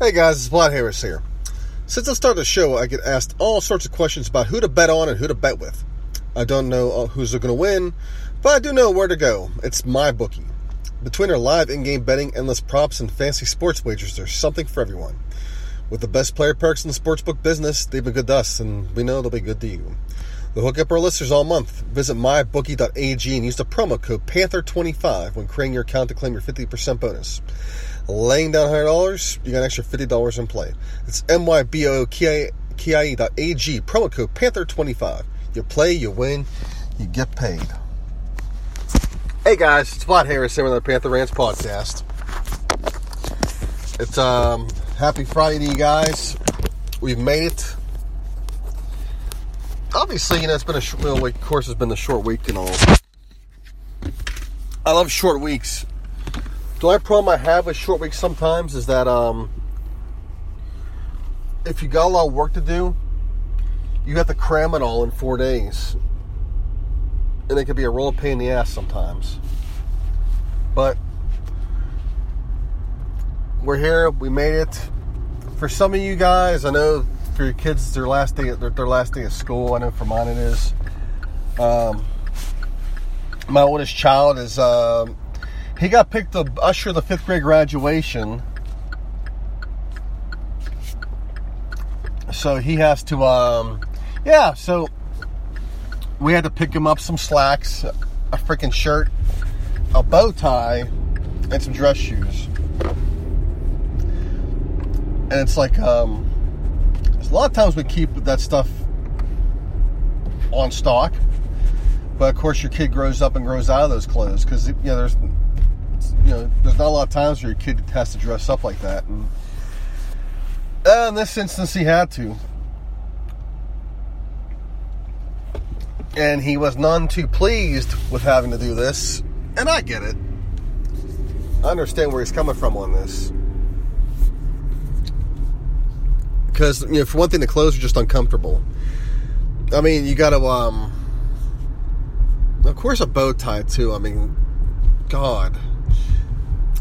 Hey guys, it's Vlad Harris here. Since I started the show, I get asked all sorts of questions about who to bet on and who to bet with. I don't know uh, who's going to win, but I do know where to go. It's my bookie. Between our live in-game betting, endless props, and fancy sports wagers, there's something for everyone. With the best player perks in the sportsbook business, they've been good to us, and we know they'll be good to you. They'll hook up our listeners all month. Visit mybookie.ag and use the promo code Panther25 when creating your account to claim your 50% bonus. Laying down $100, you got an extra $50 in play. It's MYBOOKIE.ag, promo code Panther25. You play, you win, you get paid. Hey guys, it's Vlad Harris here with the Panther Rants podcast. It's um happy Friday to you guys. We've made it. Obviously, you know it's been a short. Well, of course, it's been a short week and all. I love short weeks. The only problem I have with short weeks sometimes is that um, if you got a lot of work to do, you have to cram it all in four days, and it can be a real pain in the ass sometimes. But we're here. We made it. For some of you guys, I know for your kids, their last day. Their, their last day of school. I know for mine it is. Um, my oldest child is. Um, he got picked to usher the fifth grade graduation. So he has to. Um, yeah. So we had to pick him up some slacks, a freaking shirt, a bow tie, and some dress shoes. And it's like, um, a lot of times we keep that stuff on stock, but of course your kid grows up and grows out of those clothes because you know there's you know there's not a lot of times where your kid has to dress up like that, and uh, in this instance he had to. And he was none too pleased with having to do this, and I get it. I understand where he's coming from on this. Because, you know, for one thing, the clothes are just uncomfortable. I mean, you gotta, um, of course, a bow tie, too. I mean, God.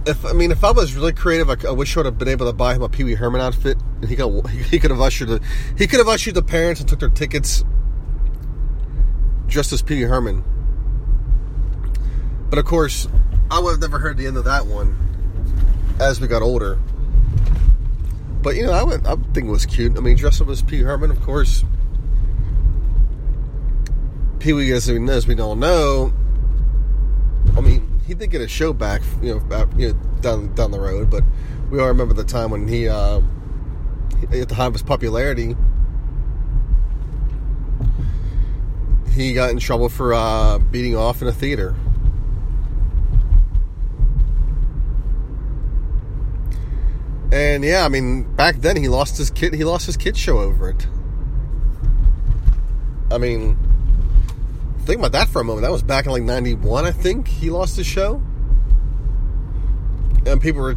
If, I mean, if I was really creative, I, I wish I would have been able to buy him a Pee Wee Herman outfit, and he could he could have ushered the he could have ushered the parents and took their tickets dressed as Pee Wee Herman. But of course, I would have never heard the end of that one as we got older. But you know, I would I think it was cute. I mean, dressed up as Pee Wee Herman, of course. Pee Wee, as we, as we don't know, I mean, he did get a show back, you know, back, you know, down down the road. But we all remember the time when he, uh, at the height of his popularity, he got in trouble for uh, beating off in a theater. And yeah, I mean, back then he lost his kid. He lost his kid show over it. I mean, think about that for a moment. That was back in like '91, I think. He lost his show, and people were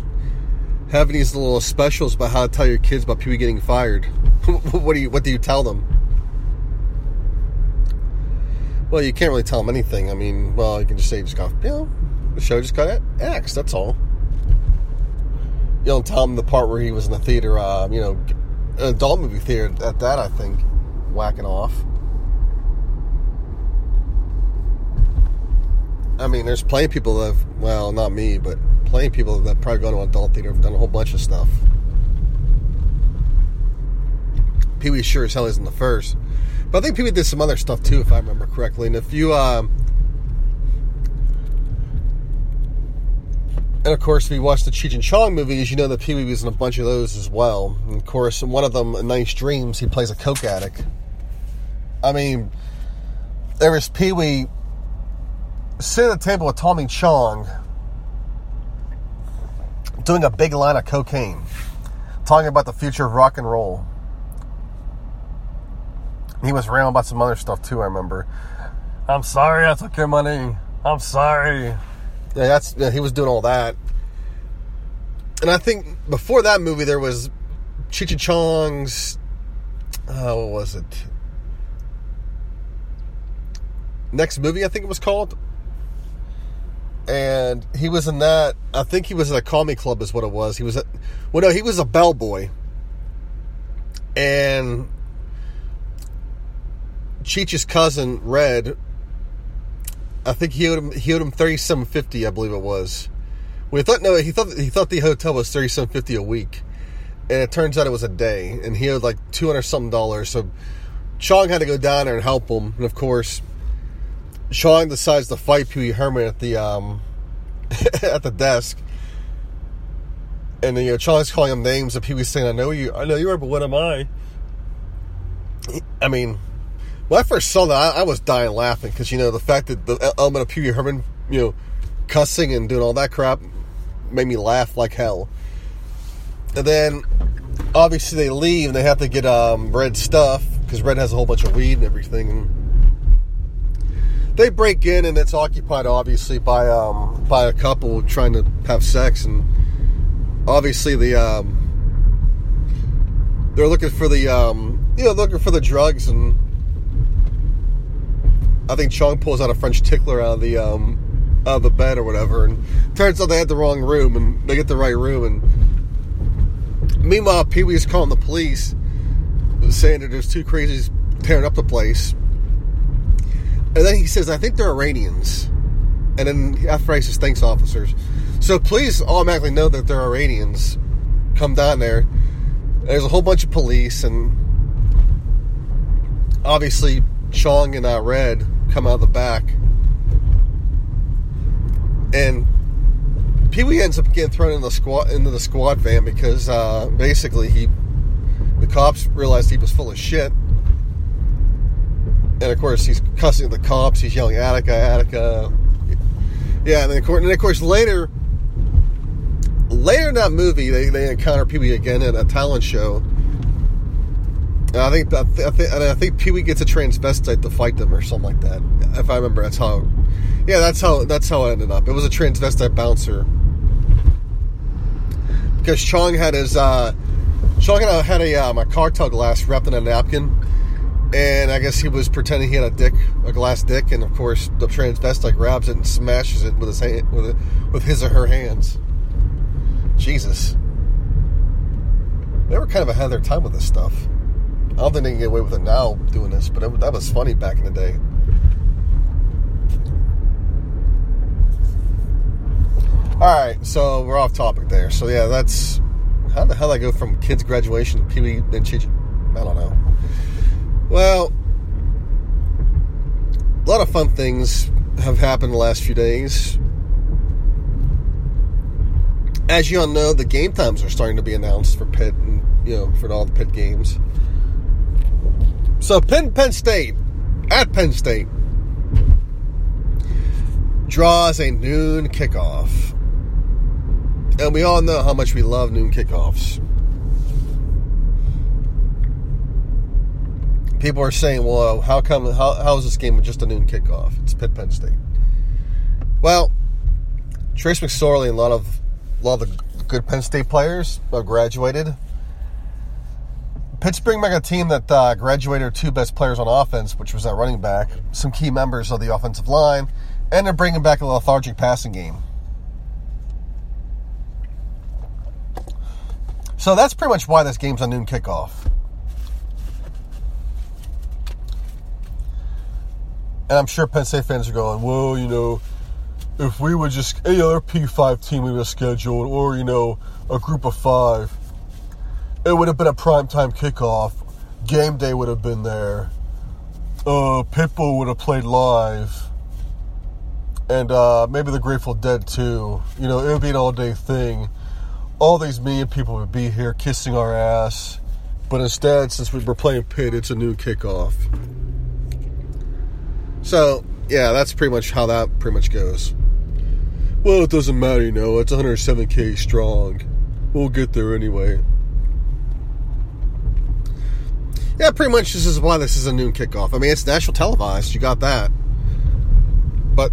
having these little specials about how to tell your kids about people getting fired. what do you What do you tell them? Well, you can't really tell them anything. I mean, well, you can just say you just got, you know, the show just got axed. That's all you don't tell them the part where he was in the theater, uh, you know, an adult movie theater at that, I think, whacking off. I mean, there's plenty of people that have, well, not me, but plenty of people that probably go to adult theater have done a whole bunch of stuff. Pee Wee sure as hell isn't the first. But I think Pee Wee did some other stuff too, if I remember correctly. And if you, um, And of course, if you watch the Cheech and Chong movies, you know that Pee Wee was in a bunch of those as well. And of course, in one of them, Nice Dreams, he plays a coke addict. I mean, there was Pee Wee sitting at the table with Tommy Chong doing a big line of cocaine. talking about the future of rock and roll. He was rambling about some other stuff too. I remember. I'm sorry I took your money. I'm sorry. Yeah, that's yeah, he was doing all that. And I think before that movie there was Cheech Chong's. Uh, what was it? Next movie, I think it was called. And he was in that. I think he was in a comedy club, is what it was. He was, at, well, no, he was a bellboy. And Cheech's cousin, Red, I think he owed him he owed him thirty seven fifty, I believe it was. We thought no, he thought he thought the hotel was thirty seven fifty a week, and it turns out it was a day, and he owed like two hundred something dollars. So Chong had to go down there and help him, and of course, Chong decides to fight Pee Wee Herman at the um, at the desk, and you know Chong's calling him names, and Pee Wee's saying, "I know you, I know you are, but what am I?" I mean, when I first saw that, I, I was dying laughing because you know the fact that the element of Pee Wee Herman, you know, cussing and doing all that crap, made me laugh like hell. And then, obviously, they leave and they have to get um, Red stuff because Red has a whole bunch of weed and everything. They break in and it's occupied, obviously, by um, by a couple trying to have sex, and obviously the um, they're looking for the um, you know looking for the drugs and I think Chong pulls out a French tickler out of the um, out of the bed or whatever, and turns out they had the wrong room, and they get the right room. And meanwhile, Pee Wee's calling the police, saying that there's two crazies tearing up the place. And then he says, "I think they're Iranians." And then after he says, "Thanks, officers." So police automatically know that they're Iranians. Come down there. There's a whole bunch of police, and obviously Chong and uh, Red come out of the back. And Pee Wee ends up getting thrown in the squad into the squad van because uh, basically he the cops realized he was full of shit. And of course he's cussing the cops, he's yelling Attica, Attica. Yeah, and then of course, and of course later later in that movie they, they encounter Pee Wee again at a talent show and I think I, think I think Pee Wee gets a transvestite to fight them or something like that. If I remember, that's how. Yeah, that's how that's how it ended up. It was a transvestite bouncer because Chong had his uh, Chong had a um, a car glass wrapped in a napkin, and I guess he was pretending he had a dick, a glass dick, and of course the transvestite grabs it and smashes it with his hand, with it, with his or her hands. Jesus, they were kind of ahead of their time with this stuff. I don't think they can get away with it now doing this, but it, that was funny back in the day. All right, so we're off topic there. So yeah, that's how the hell I go from kids' graduation to Pee Wee then Chichi. I don't know. Well, a lot of fun things have happened the last few days. As you all know, the game times are starting to be announced for Pitt and you know for all the Pitt games. So Penn Penn State at Penn State draws a noon kickoff. And we all know how much we love noon kickoffs. People are saying, well, how come, how, how is this game just a noon kickoff? It's Pitt Penn State. Well, Trace McSorley and a lot of, a lot of the good Penn State players have graduated. Pittsburgh bring back a team that uh, graduated two best players on offense, which was that running back, some key members of the offensive line, and they're bringing back a lethargic passing game. So that's pretty much why this game's on noon kickoff. And I'm sure Penn State fans are going, well, you know, if we would just, any other P5 team we would have scheduled, or, you know, a group of five it would have been a prime time kickoff. Game day would have been there. Uh, Pitbull would have played live. And uh, maybe the Grateful Dead too. You know, it would be an all day thing. All these million people would be here kissing our ass. But instead, since we were playing Pitt, it's a new kickoff. So, yeah, that's pretty much how that pretty much goes. Well, it doesn't matter, you know, it's 107k strong. We'll get there anyway. Yeah, pretty much this is why this is a noon kickoff. I mean, it's national televised. You got that. But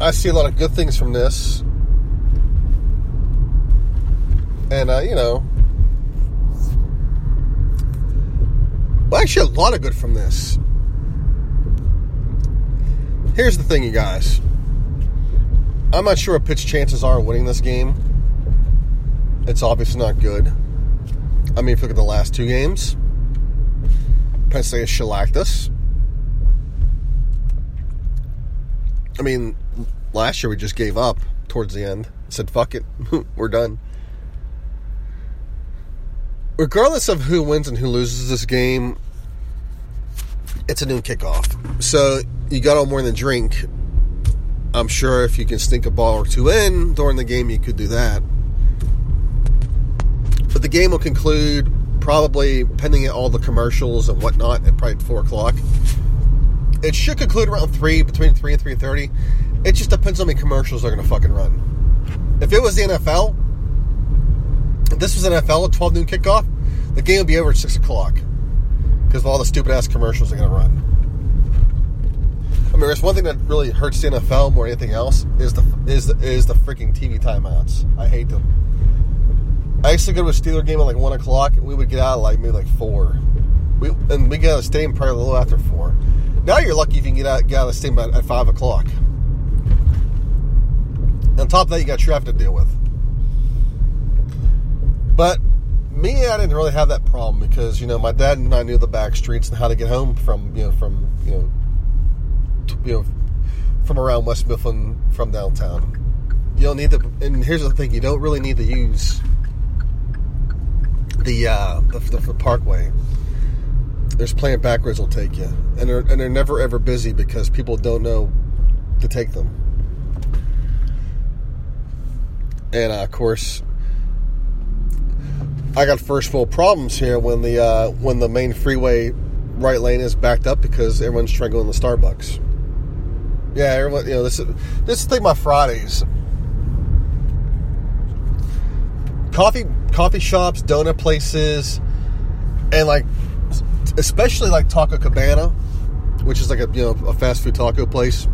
I see a lot of good things from this. And, uh, you know, well, actually, a lot of good from this. Here's the thing, you guys. I'm not sure what Pitt's chances are winning this game. It's obviously not good. I mean, if you look at the last two games, Penn State shellacked us. I mean, last year we just gave up towards the end. Said, fuck it, we're done. Regardless of who wins and who loses this game, it's a noon kickoff. So you got all more than drink. I'm sure if you can stink a ball or two in during the game, you could do that. But the game will conclude probably pending all the commercials and whatnot at probably four o'clock. It should conclude around three, between three and three thirty. It just depends on how many commercials they're going to fucking run. If it was the NFL, if this was an NFL, at twelve noon kickoff, the game would be over at six o'clock because of all the stupid ass commercials they're going to run. I mean, there's one thing that really hurts the NFL more than anything else is the is the, is the freaking TV timeouts. I hate them. I used to go to a Steeler game at like one o'clock, and we would get out at like maybe like four. We and we get out of the stadium probably a little after four. Now you're lucky if you can get out get out of the stadium at, at five o'clock. On top of that, you got traffic to deal with. But me, I didn't really have that problem because you know my dad and I knew the back streets and how to get home from you know from you know you know from around West Mifflin from downtown. You don't need to. And here's the thing: you don't really need to use the, uh, the, the, the parkway. There's playing backwards will take you, and they're and they're never ever busy because people don't know to take them. And uh, of course, I got first world problems here when the uh, when the main freeway right lane is backed up because everyone's trying to go in the Starbucks. Yeah, everyone, you know this is this is thing about Fridays. Coffee coffee shops, donut places, and like especially like Taco Cabana, which is like a you know a fast food taco place.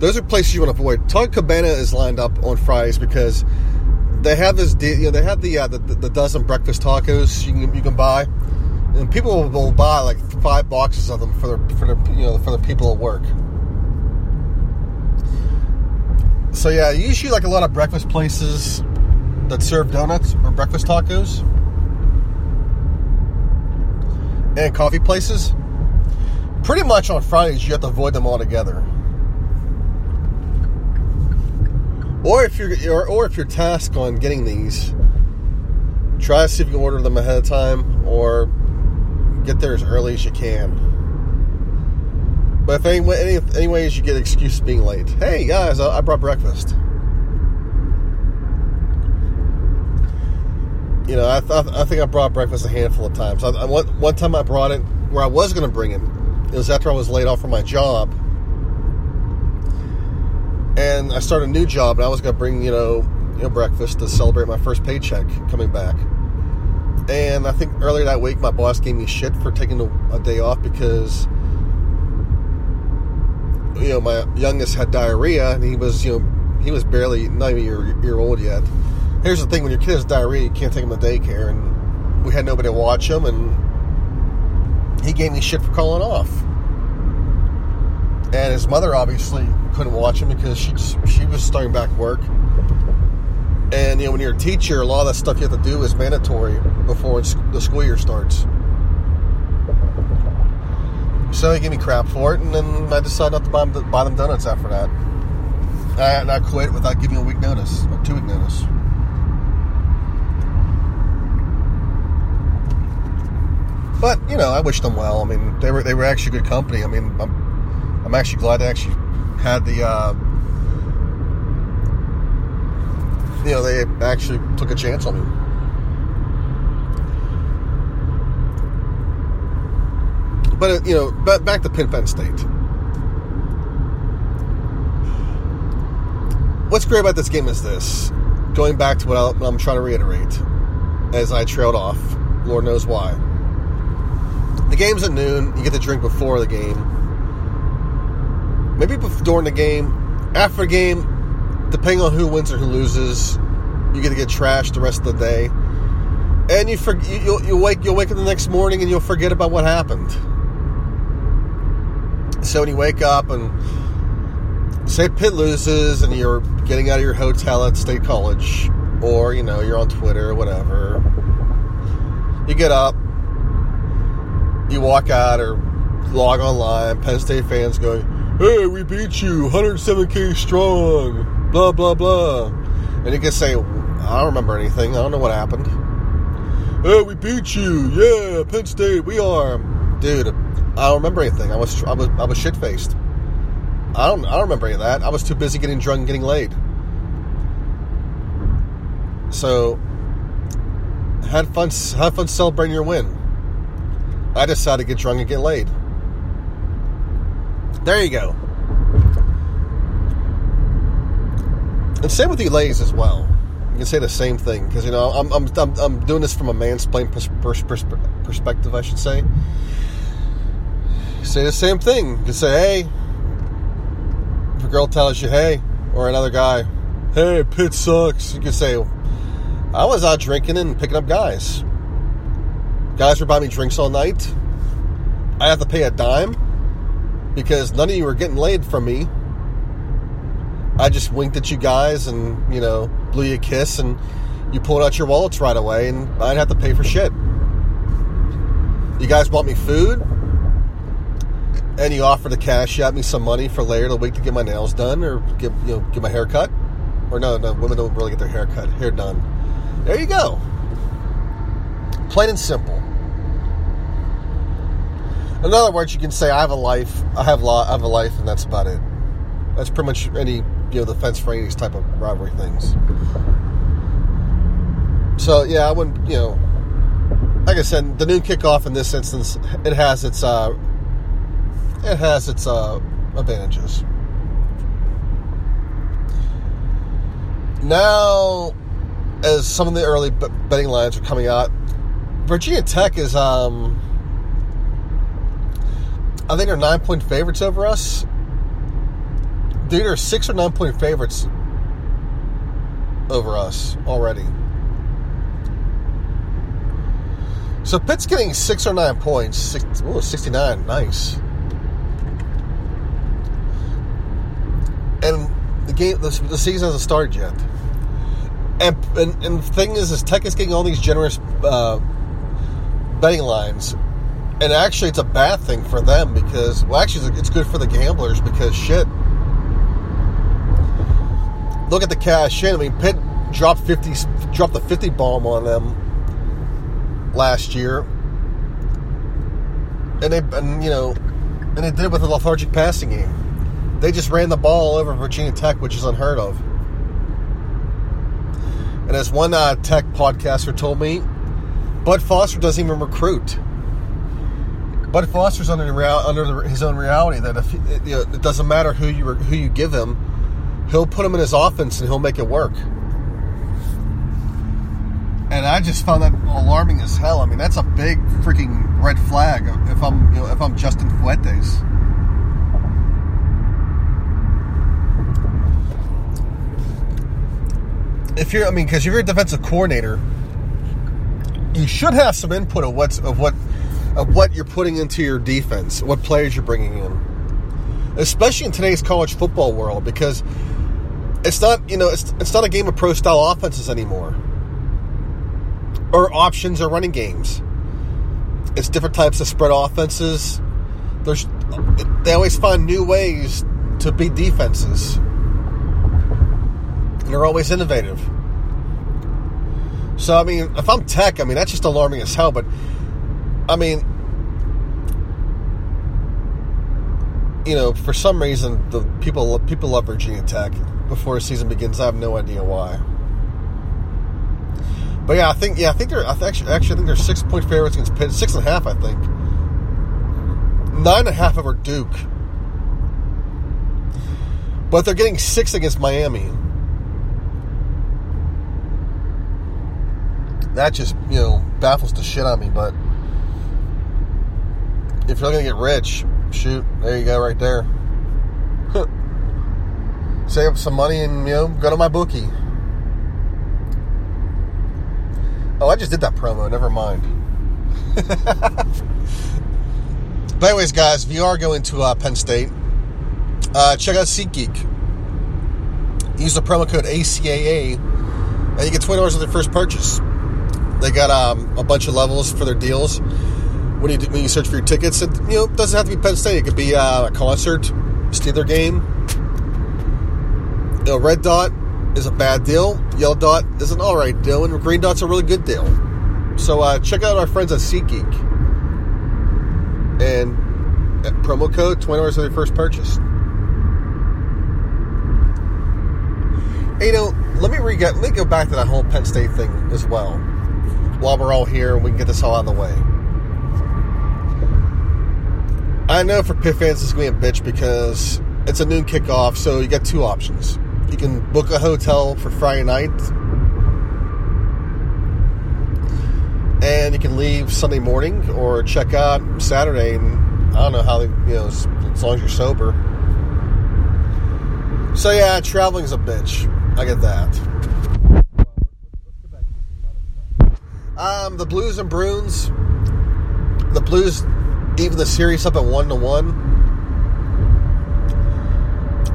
Those are places you want to avoid. Taco Cabana is lined up on Fridays because they have this you know they have the uh, the, the, dozen breakfast tacos you can you can buy, and people will buy like five boxes of them for their for the you know for the people at work. So yeah, usually like a lot of breakfast places that serve donuts or breakfast tacos and coffee places, pretty much on Fridays you have to avoid them altogether. Or if you're or, or if you're tasked on getting these, try to see if you can order them ahead of time or get there as early as you can. But if any, any, any ways you get excuse being late, hey guys, I brought breakfast. you know, I, th- I think I brought breakfast a handful of times. I, I, one, one time I brought it where I was going to bring it. It was after I was laid off from my job. And I started a new job, and I was going to bring, you know, you know, breakfast to celebrate my first paycheck coming back. And I think earlier that week, my boss gave me shit for taking a, a day off because, you know, my youngest had diarrhea, and he was, you know, he was barely not even a year, year old yet here's the thing: when your kid has diarrhea, you can't take him to daycare, and we had nobody to watch him, and he gave me shit for calling off. And his mother obviously couldn't watch him because she just, she was starting back work. And you know, when you're a teacher, a lot of that stuff you have to do is mandatory before the school year starts. So he gave me crap for it, and then I decided not to buy them, buy them donuts after that. And I quit without giving a week notice, a two week notice. But you know, I wish them well. I mean, they were they were actually good company. I mean, I'm actually glad they actually had the uh, you know they actually took a chance on me. But uh, you know, back to Penn State. What's great about this game is this. Going back to what, I'm trying to reiterate, as I trailed off, Lord knows why the game's at noon. You get the drink before the game. Maybe during the game, after game, depending on who wins or who loses, you get to get trashed the rest of the day, and you for, you'll, you'll wake you'll wake up the next morning and you'll forget about what happened. So when you wake up and say Pitt loses and you're getting out of your hotel at State College, or you know you're on Twitter or whatever, you get up, you walk out or log online. Penn State fans going, "Hey, we beat you, 107k strong," blah blah blah, and you can say, "I don't remember anything. I don't know what happened." Hey, we beat you, yeah, Penn State, we are, dude. I don't remember anything. I was I was I was shit faced. I don't I don't remember any of that. I was too busy getting drunk and getting laid. So had fun have fun celebrating your win. I decided to get drunk and get laid. There you go. And same with ladies as well. You can say the same thing because you know I'm, I'm, I'm, I'm, doing this from a mansplain pers- pers- pers- perspective, I should say. Say the same thing. You can say, "Hey," if a girl tells you, "Hey," or another guy, "Hey, Pitt sucks," you can say, "I was out drinking and picking up guys." Guys were buying me drinks all night. I have to pay a dime because none of you were getting laid from me. I just winked at you guys and, you know, blew you a kiss and you pulled out your wallets right away and I'd have to pay for shit. You guys bought me food and you offered to cash out me some money for later the week to get my nails done or get you know get my hair cut. Or no, no, women don't really get their hair cut, hair done. There you go. Plain and simple. In other words, you can say, "I have a life. I have, I have a life, and that's about it." That's pretty much any you know the fence for these type of robbery things. So yeah, I wouldn't you know. Like I said, the noon kickoff in this instance, it has its uh, it has its uh, advantages. Now, as some of the early betting lines are coming out, Virginia Tech is um, I think they're nine point favorites over us. Dude, they're six or nine point favorites over us already. So Pitt's getting six or nine points. Six, ooh, 69, nice. And the game, the, the season hasn't started yet. And, and, and the thing is, is Tech is getting all these generous uh, betting lines and actually it's a bad thing for them because well actually it's good for the gamblers because shit. Look at the cash in. I mean pitt dropped 50 dropped the 50 bomb on them last year. And they and you know and they did it with a lethargic passing game. They just ran the ball over virginia tech which is unheard of. And as one uh, tech podcaster told me bud foster doesn't even recruit Bud Foster's under the, under the, his own reality that if you know, it doesn't matter who you who you give him, he'll put him in his offense and he'll make it work. And I just found that alarming as hell. I mean, that's a big freaking red flag if I'm you know if I'm Justin Fuentes. If you're, I mean, because you're a defensive coordinator, you should have some input of what's of what of what you're putting into your defense, what players you're bringing in, especially in today's college football world, because it's not you know it's it's not a game of pro style offenses anymore, or options or running games. It's different types of spread offenses. There's they always find new ways to beat defenses. They're always innovative. So I mean, if I'm Tech, I mean that's just alarming as hell. But I mean, you know, for some reason, the people people love Virginia Tech before a season begins. I have no idea why. But yeah, I think yeah, I think they're I actually actually I think they're six point favorites against Pitt, six and a half, I think. Nine and a half over Duke. But they're getting six against Miami. That just, you know, baffles the shit out of me, but if you're looking to get rich, shoot, there you go, right there. Save up some money and you know go to my bookie. Oh, I just did that promo. Never mind. but anyways, guys, if you are going to uh, Penn State, uh, check out SeatGeek. Use the promo code ACAA, and you get twenty dollars on your first purchase. They got um, a bunch of levels for their deals when you do, when you search for your tickets. It you know doesn't have to be Penn State. It could be uh, a concert, Steeler game. You know, red dot is a bad deal. Yellow dot is an all right deal, and green dot's a really good deal. So uh, check out our friends at SeatGeek, and promo code twenty dollars on your first purchase. you know, let me re- let me go back to that whole Penn State thing as well. While we're all here, and we can get this all out of the way. I know for Pitt fans, it's going to be a bitch because it's a noon kickoff, so you got two options. You can book a hotel for Friday night, and you can leave Sunday morning, or check out Saturday. And I don't know how they, you know, as, as long as you're sober. So yeah, traveling's a bitch. I get that. Um, the Blues and Bruins. The Blues even the series up at one to one.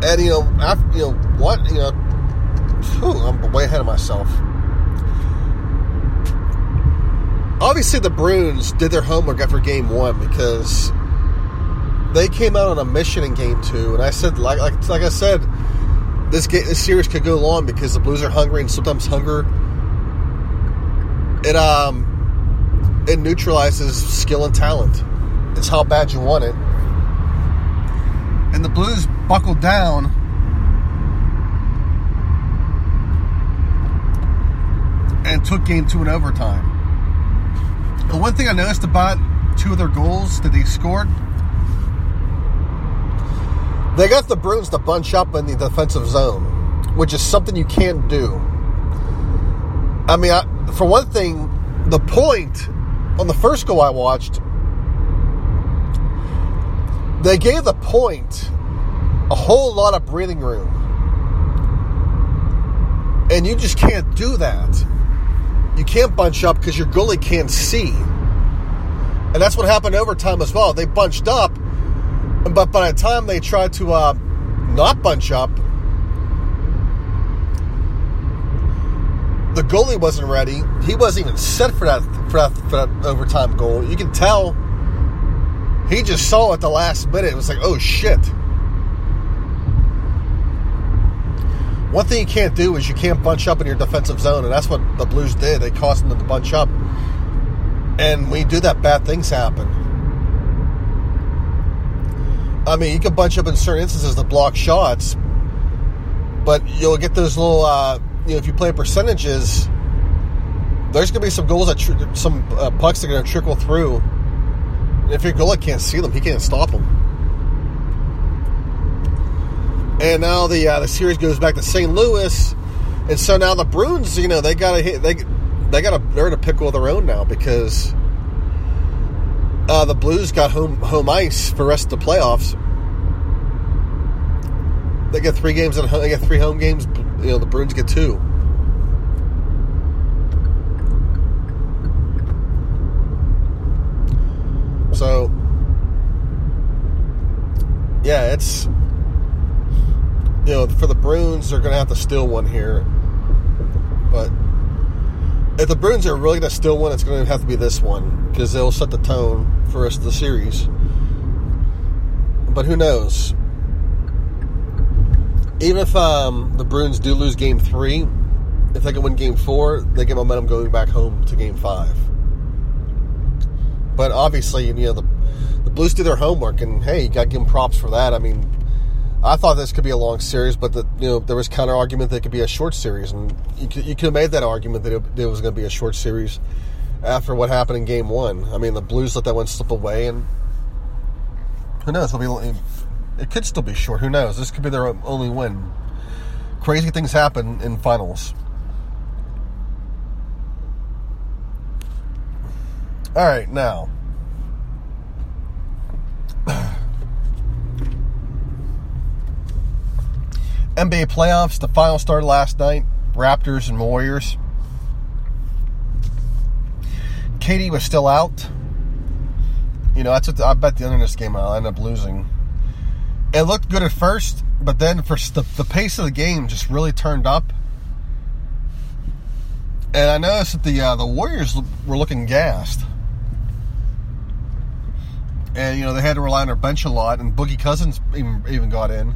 And you know, after you know what you know, whew, I'm way ahead of myself. Obviously, the Bruins did their homework after Game One because they came out on a mission in Game Two, and I said, like like, like I said, this game, this series could go long because the Blues are hungry, and sometimes hunger it um it neutralizes skill and talent. It's how bad you want it. And the Blues buckled down. And took game two in overtime. The one thing I noticed about two of their goals that they scored, they got the Bruins to bunch up in the defensive zone, which is something you can't do. I mean, I, for one thing, the point on the first goal I watched they gave the point a whole lot of breathing room. And you just can't do that. You can't bunch up because your goalie can't see. And that's what happened overtime as well. They bunched up, but by the time they tried to uh, not bunch up, the goalie wasn't ready. He wasn't even set for that for that, for that overtime goal. You can tell he just saw at the last minute. It was like, oh shit. One thing you can't do is you can't bunch up in your defensive zone, and that's what the Blues did. They caused them to bunch up. And when you do that, bad things happen. I mean, you can bunch up in certain instances to block shots, but you'll get those little, uh, you know, if you play percentages, there's going to be some goals that, tr- some uh, pucks that are going to trickle through if your goalie can't see them, he can't stop them. And now the uh, the series goes back to St. Louis, and so now the Bruins, you know, they got to hit they they got to they're in a pickle of their own now because uh, the Blues got home home ice for the rest of the playoffs. They get three games and they get three home games. You know, the Bruins get two. So, yeah, it's you know for the Bruins they're going to have to steal one here, but if the Bruins are really going to steal one, it's going to have to be this one because they'll set the tone for us the series. But who knows? Even if um, the Bruins do lose Game Three, if they can win Game Four, they get momentum going back home to Game Five. But obviously, you know, the, the Blues did their homework, and hey, you got to give them props for that. I mean, I thought this could be a long series, but the, you know there was counter argument that it could be a short series, and you could, you could have made that argument that it, it was going to be a short series after what happened in Game One. I mean, the Blues let that one slip away, and who knows? It'll be it could still be short. Who knows? This could be their only win. Crazy things happen in finals. All right, now. NBA playoffs, the final started last night Raptors and Warriors. KD was still out. You know, that's what the, I bet the end of this game I'll end up losing. It looked good at first, but then for the, the pace of the game just really turned up. And I noticed that the uh, the Warriors were looking gassed. And you know they had to rely on their bench a lot, and Boogie Cousins even even got in.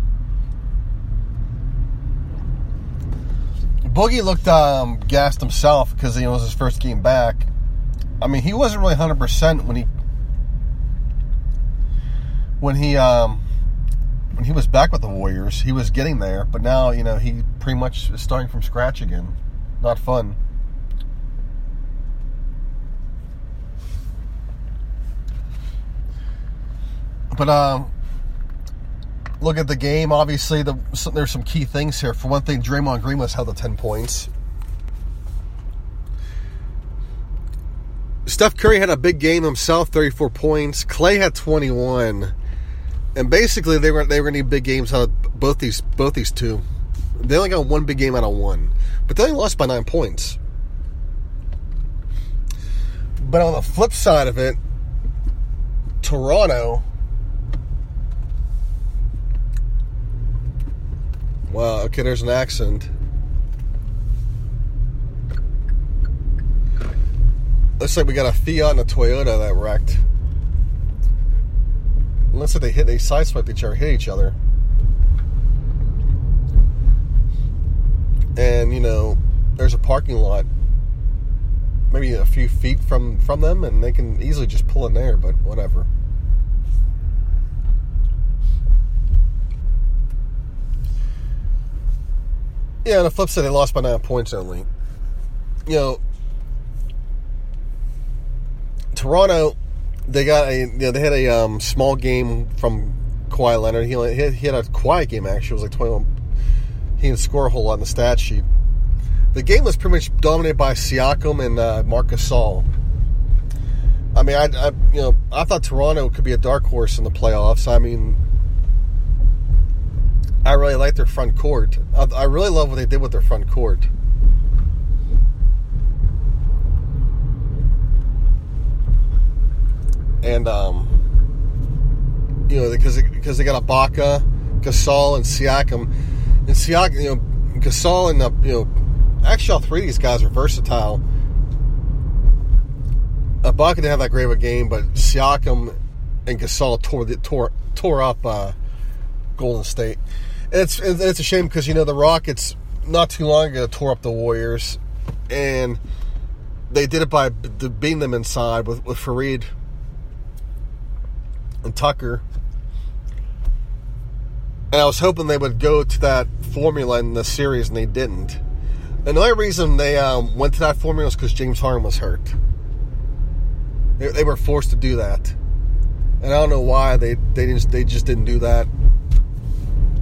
Boogie looked um, gassed himself because you know, it was his first game back. I mean, he wasn't really hundred percent when he when he um, when he was back with the Warriors. He was getting there, but now you know he pretty much is starting from scratch again. Not fun. But um, look at the game. Obviously, the, there's some key things here. For one thing, Draymond Green was held to 10 points. Steph Curry had a big game himself, 34 points. Klay had 21. And basically, they were they were going to need big games out of both these both these two. They only got one big game out of one, but they only lost by nine points. But on the flip side of it, Toronto Wow, okay, there's an accident. Looks like we got a Fiat and a Toyota that wrecked. Looks like they hit, they sideswiped each other, hit each other. And, you know, there's a parking lot maybe a few feet from, from them, and they can easily just pull in there, but whatever. Yeah, on the flip side, they lost by nine points only. You know, Toronto, they got a, you know, they had a um, small game from Kawhi Leonard. He, he, had, a quiet game actually. It was like twenty one. He didn't score a whole lot in the stat sheet. The game was pretty much dominated by Siakam and uh, Marc Gasol. I mean, I, I, you know I thought Toronto could be a dark horse in the playoffs. I mean, I really like their front court. I, I really love what they did with their front court. And um, you know, because because they got Ibaka, Gasol, and Siakam, and Siakam, you know, Gasol and uh, you know, actually all three of these guys are versatile. Ibaka didn't have that great of a game, but Siakam and Gasol tore the, tore tore up uh, Golden State it's it's a shame because you know the Rockets not too long ago tore up the Warriors, and they did it by beating them inside with with Faried and Tucker. And I was hoping they would go to that formula in the series, and they didn't. And the only reason they um, went to that formula was because James Harden was hurt. They, they, were forced to do that, and I don't know why they they just they just didn't do that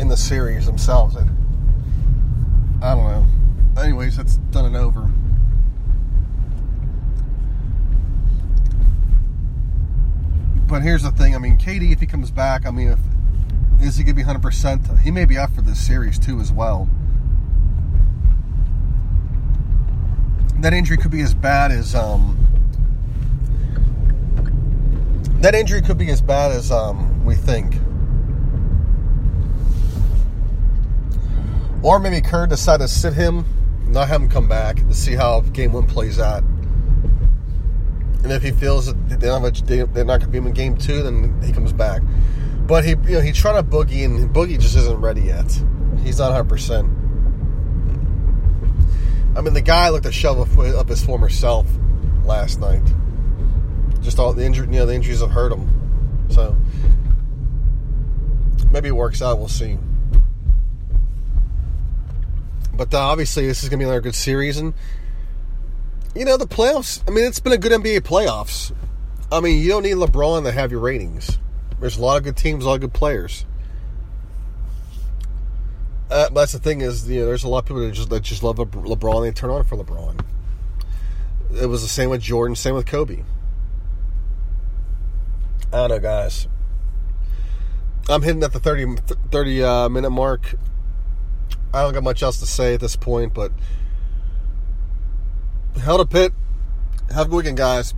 in the series themselves. And I don't know. Anyways, that's done and over. But here's the thing. I mean, KD, if he comes back, I mean, if, is he going to be 100%? He may be up for this series too, as well. That injury could be as bad as um, that injury could be as bad as um, we think. Or maybe Kerr decided to sit him, not have him come back to see how game one plays out. And if he feels that they're not, they're not going to be in game two, then he comes back. But he, you know, he tried to boogie, and boogie just isn't ready yet. He's not 100. percent I mean, the guy looked a shove up his former self last night. Just all the injury, you know, the injuries have hurt him. So maybe it works out. We'll see. But uh, obviously, this is going to be another good series. And, you know, the playoffs, I mean, it's been a good NBA playoffs. I mean, you don't need LeBron to have your ratings. There's a lot of good teams, a lot of good players. Uh, but that's the thing is, you know, there's a lot of people that just that just love LeBron. They turn on for LeBron. It was the same with Jordan, same with Kobe. I don't know, guys. I'm hitting at the 30, 30 uh, minute mark. I don't got much else to say at this point, but hell to Pitt. Have a good weekend, guys.